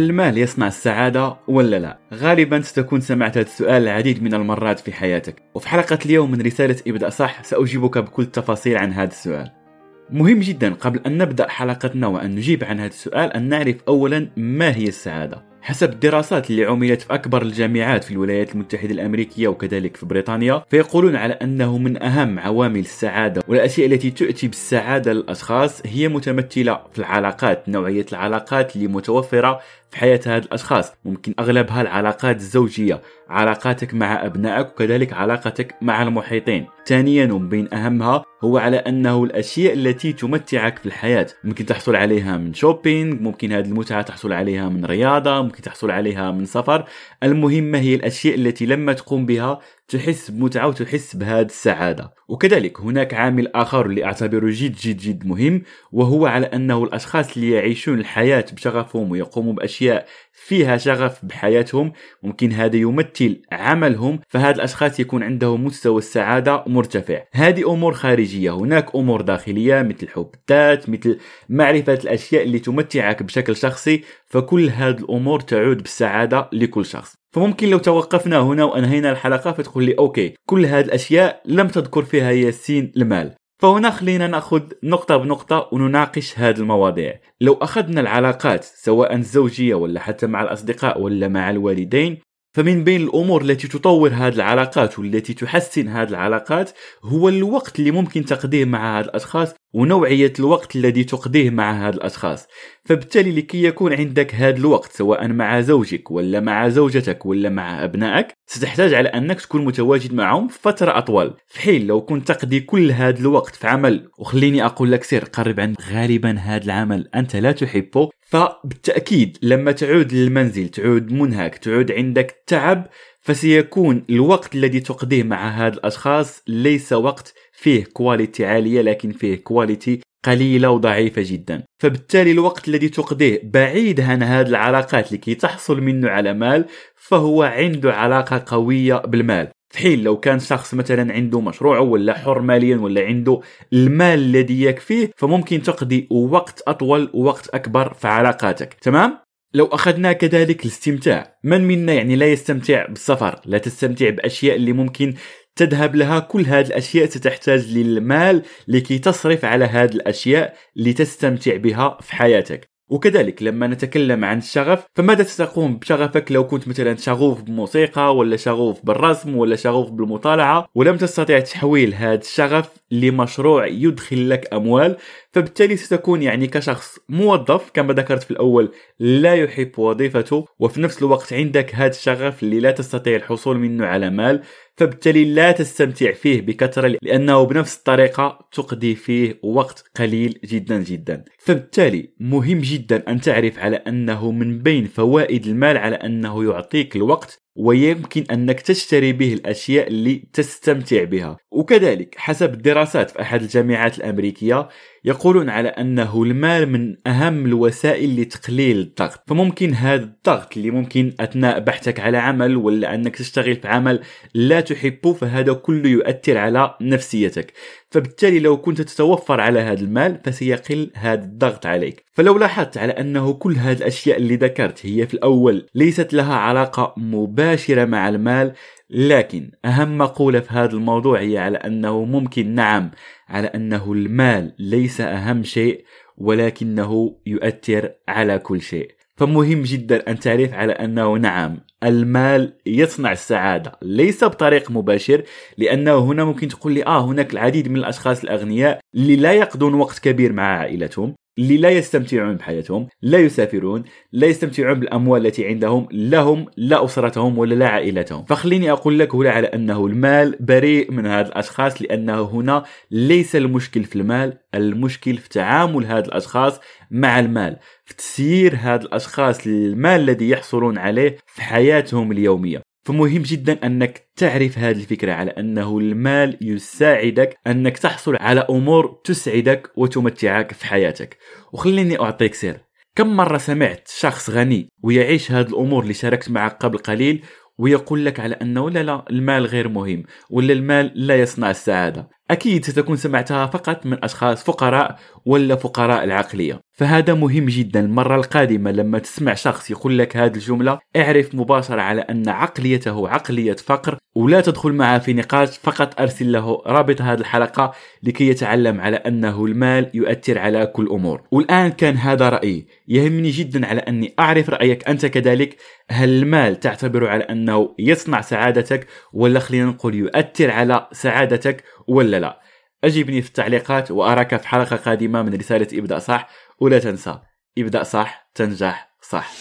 هل المال يصنع السعادة ولا لا؟ غالبا ستكون سمعت هذا السؤال العديد من المرات في حياتك. وفي حلقة اليوم من رسالة ابدأ صح سأجيبك بكل التفاصيل عن هذا السؤال. مهم جدا قبل أن نبدأ حلقتنا وأن نجيب عن هذا السؤال أن نعرف أولا ما هي السعادة. حسب الدراسات اللي عملت في أكبر الجامعات في الولايات المتحدة الأمريكية وكذلك في بريطانيا فيقولون على أنه من أهم عوامل السعادة والأشياء التي تؤتي بالسعادة للأشخاص هي متمثلة في العلاقات نوعية العلاقات اللي متوفرة في حياة هاد الأشخاص. ممكن أغلبها العلاقات الزوجية علاقاتك مع أبنائك وكذلك علاقتك مع المحيطين. ثانيا ومن بين أهمها هو على أنه الأشياء التي تمتعك في الحياة. ممكن تحصل عليها من شوبينج ممكن هذه المتعة تحصل عليها من رياضة ممكن تحصل عليها من سفر. المهمة هي الأشياء التي لما تقوم بها تحس بمتعة وتحس بهذه السعادة. وكذلك هناك عامل آخر اللي أعتبره جد جد جد مهم وهو على أنه الأشخاص اللي يعيشون الحياة بشغفهم ويقوموا بأشياء فيها شغف بحياتهم ممكن هذا يمثل عملهم فهاد الأشخاص يكون عندهم مستوى السعادة مرتفع. هذه أمور خارجية هناك أمور داخلية مثل حب الذات مثل معرفة الأشياء اللي تمتعك بشكل شخصي فكل هذه الأمور تعود بالسعادة لكل شخص. فممكن لو توقفنا هنا وأنهينا الحلقة فتقول لي أوكي كل هذه الأشياء لم تذكر فيها ياسين المال. فهنا خلينا نأخذ نقطة بنقطة ونناقش هذه المواضيع. لو أخذنا العلاقات سواء الزوجية ولا حتى مع الأصدقاء ولا مع الوالدين فمن بين الأمور التي تطور هذه العلاقات والتي تحسن هذه العلاقات هو الوقت اللي ممكن تقضيه مع هذه الأشخاص ونوعية الوقت الذي تقضيه مع هذه الأشخاص. فبالتالي لكي يكون عندك هذا الوقت سواء مع زوجك ولا مع زوجتك ولا مع أبنائك ستحتاج على أنك تكون متواجد معهم فترة أطول. في حين لو كنت تقضي كل هذا الوقت في عمل وخليني أقول لك سير قرب عن غالبا هذا العمل أنت لا تحبه. فبالتأكيد لما تعود للمنزل تعود منهك تعود عندك تعب فسيكون الوقت الذي تقضيه مع هذا الأشخاص ليس وقت فيه quality عالية لكن فيه quality قليلة وضعيفة جدا. فبالتالي الوقت الذي تقضيه بعيد عن هذه العلاقات لكي تحصل منه على مال فهو عنده علاقة قوية بالمال. في حين لو كان شخص مثلا عنده مشروع ولا حر ماليا ولا عنده المال الذي يكفيه فممكن تقضي وقت أطول ووقت أكبر في علاقاتك. تمام؟ لو أخذنا كذلك الاستمتاع من منا يعني لا يستمتع بالسفر لا تستمتع بأشياء اللي ممكن تذهب لها كل هذه الأشياء ستحتاج للمال لكي تصرف على هذه الأشياء لتستمتع بها في حياتك. وكذلك لما نتكلم عن الشغف فماذا ستقوم بشغفك لو كنت مثلا شغوف بالموسيقى ولا شغوف بالرسم ولا شغوف بالمطالعة ولم تستطع تحويل هذا الشغف لمشروع يدخل لك أموال فبالتالي ستكون يعني كشخص موظف كما ذكرت في الأول لا يحب وظيفته وفي نفس الوقت عندك هذا الشغف اللي لا تستطيع الحصول منه على مال فبالتالي لا تستمتع فيه بكثرة لأنه بنفس الطريقة تقضي فيه وقت قليل جدا جدا. فبالتالي مهم جدا أن تعرف على أنه من بين فوائد المال على أنه يعطيك الوقت ويمكن أنك تشتري به الأشياء اللي تستمتع بها. وكذلك حسب الدراسات في أحد الجامعات الأمريكية يقولون على أنه المال من أهم الوسائل لتقليل الضغط. فممكن هذا الضغط اللي ممكن أثناء بحثك على عمل ولا أنك تشتغل في عمل لا تحبه فهذا كله يؤثر على نفسيتك. فبالتالي لو كنت تتوفر على هذا المال فسيقل هذا الضغط عليك. فلو لاحظت على أنه كل هذه الأشياء اللي ذكرت هي في الأول ليست لها علاقة مباشرة مع المال لكن أهم مقولة في هذا الموضوع هي على أنه ممكن نعم على أنه المال ليس أهم شيء ولكنه يؤثر على كل شيء. فمهم جدا أن تعرف على أنه نعم المال يصنع السعادة ليس بطريق مباشر لأنه هنا ممكن تقول لي آه هناك العديد من الأشخاص الأغنياء اللي لا يقضون وقت كبير مع عائلتهم. اللي لا يستمتعون بحياتهم لا يسافرون لا يستمتعون بالأموال التي عندهم لهم لا أسرتهم ولا لا عائلتهم. فخليني أقول لك هنا على أنه المال بريء من هذه الأشخاص لأنه هنا ليس المشكل في المال المشكل في تعامل هذه الأشخاص مع المال في تسيير هذه الأشخاص للمال الذي يحصلون عليه في حياتهم اليومية. فمهم جدا أنك تعرف هذه الفكرة على أنه المال يساعدك أنك تحصل على أمور تسعدك وتمتعك في حياتك. وخليني أعطيك سر. كم مرة سمعت شخص غني ويعيش هذه الأمور اللي شاركت معك قبل قليل ويقول لك على أنه لا لا المال غير مهم ولا المال لا يصنع السعادة؟ أكيد ستكون سمعتها فقط من أشخاص فقراء ولا فقراء العقلية. فهذا مهم جدا. المرة القادمة لما تسمع شخص يقول لك هذه الجملة اعرف مباشرة على أن عقليته عقلية فقر ولا تدخل معه في نقاش فقط أرسل له رابط هذه الحلقة لكي يتعلم على أنه المال يؤثر على كل أمور. والآن كان هذا رأيي. يهمني جدا على أني أعرف رأيك أنت كذلك. هل المال تعتبر على أنه يصنع سعادتك ولا خلينا نقول يؤثر على سعادتك ولا لا. أجبني في التعليقات وأراك في حلقة قادمة من رسالة ابدأ صح. ولا تنسى ابدأ صح تنجح صح.